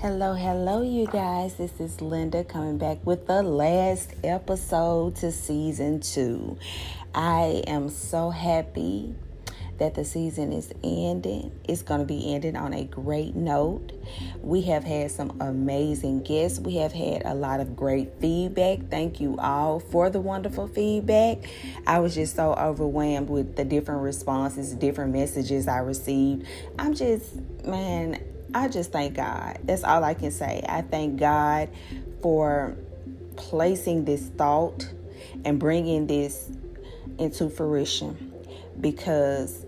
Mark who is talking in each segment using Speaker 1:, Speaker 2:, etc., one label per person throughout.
Speaker 1: Hello, hello, you guys. This is Linda coming back with the last episode to season two. I am so happy that the season is ending. It's going to be ending on a great note. We have had some amazing guests. We have had a lot of great feedback. Thank you all for the wonderful feedback. I was just so overwhelmed with the different responses, different messages I received. I'm just, man, I just thank God. That's all I can say. I thank God for placing this thought and bringing this into fruition because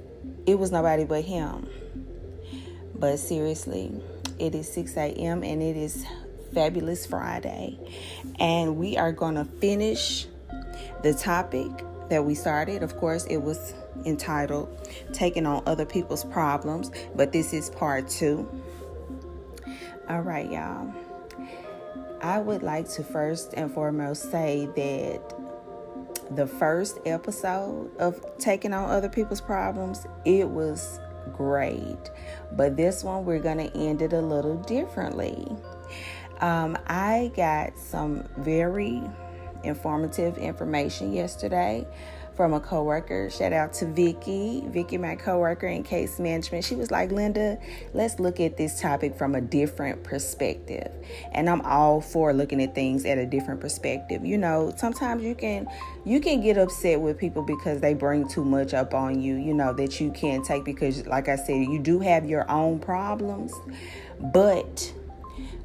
Speaker 1: it was nobody but Him. But seriously, it is 6 a.m. and it is Fabulous Friday. And we are going to finish the topic that we started. Of course, it was entitled Taking on Other People's Problems, but this is part two. All right, y'all. I would like to first and foremost say that the first episode of Taking on Other People's Problems, it was great. But this one, we're going to end it a little differently. Um, I got some very informative information yesterday from a coworker. Shout out to Vicky. Vicky, my coworker in case management. She was like, Linda, let's look at this topic from a different perspective. And I'm all for looking at things at a different perspective. You know, sometimes you can you can get upset with people because they bring too much up on you, you know, that you can't take because like I said, you do have your own problems. But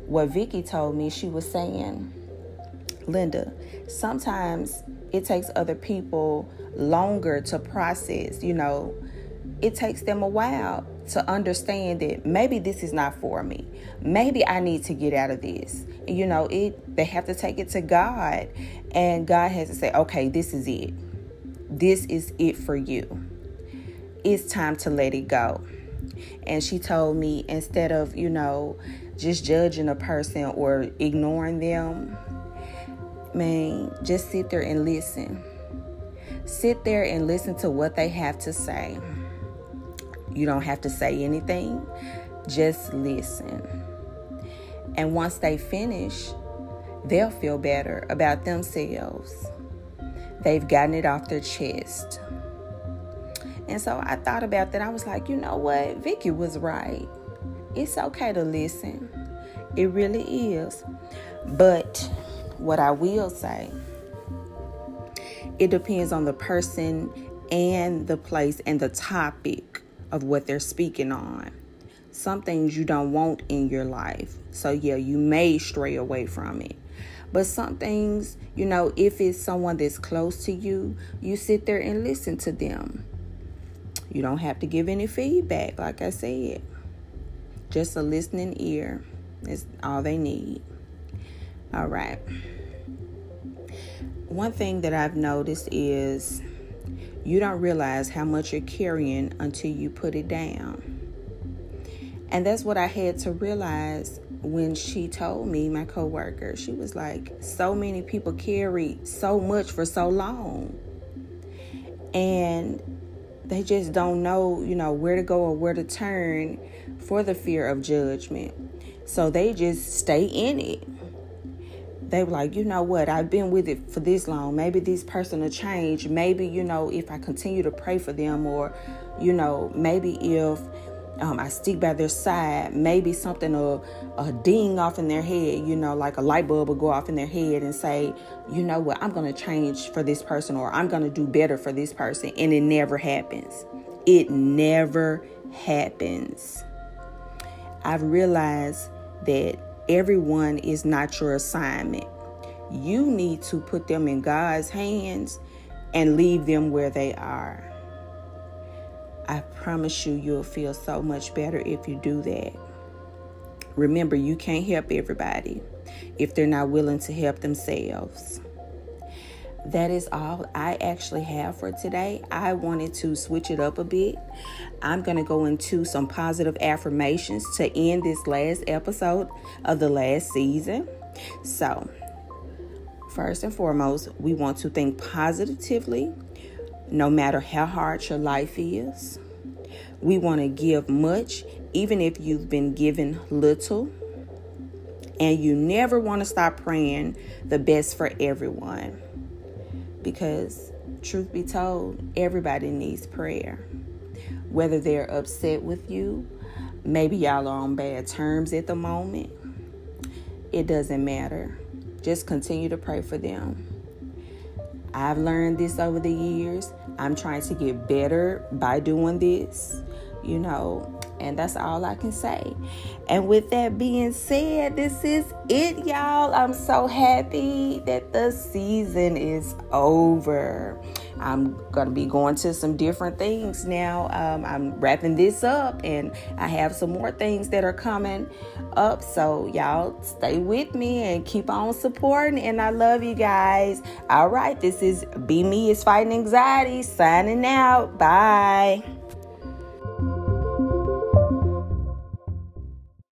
Speaker 1: what Vicky told me, she was saying, Linda, sometimes it takes other people longer to process, you know, it takes them a while to understand that maybe this is not for me. Maybe I need to get out of this. You know, it they have to take it to God and God has to say, "Okay, this is it. This is it for you. It's time to let it go." And she told me instead of, you know, just judging a person or ignoring them, man, just sit there and listen Sit there and listen to what they have to say. You don't have to say anything, just listen. And once they finish, they'll feel better about themselves. They've gotten it off their chest. And so I thought about that. I was like, you know what? Vicky was right. It's okay to listen. It really is. But what I will say it depends on the person and the place and the topic of what they're speaking on. Some things you don't want in your life. So, yeah, you may stray away from it. But some things, you know, if it's someone that's close to you, you sit there and listen to them. You don't have to give any feedback, like I said. Just a listening ear is all they need. All right one thing that I've noticed is you don't realize how much you're carrying until you put it down. And that's what I had to realize when she told me, my coworker, she was like, so many people carry so much for so long. And they just don't know, you know, where to go or where to turn for the fear of judgment. So they just stay in it they were like, you know what, I've been with it for this long. Maybe this person will change. Maybe, you know, if I continue to pray for them, or, you know, maybe if um, I stick by their side, maybe something will, a ding off in their head, you know, like a light bulb will go off in their head and say, you know what, I'm going to change for this person, or I'm going to do better for this person. And it never happens. It never happens. I've realized that everyone is not your assignment. You need to put them in God's hands and leave them where they are. I promise you, you'll feel so much better if you do that. Remember, you can't help everybody if they're not willing to help themselves that is all I actually have for today. I wanted to switch it up a bit. I'm going to go into some positive affirmations to end this last episode of the last season. So, first and foremost, we want to think positively no matter how hard your life is. We want to give much, even if you've been given little. And you never want to stop praying the best for everyone. Because, truth be told, everybody needs prayer. Whether they're upset with you, maybe y'all are on bad terms at the moment, it doesn't matter. Just continue to pray for them. I've learned this over the years. I'm trying to get better by doing this, you know, and that's all I can say. And with that being said, this is it, y'all. I'm so happy that the season is over. I'm going to be going to some different things now. Um, I'm wrapping this up, and I have some more things that are coming up. So, y'all stay with me and keep on supporting. And I love you guys. All right, this is Be Me is Fighting Anxiety signing out. Bye.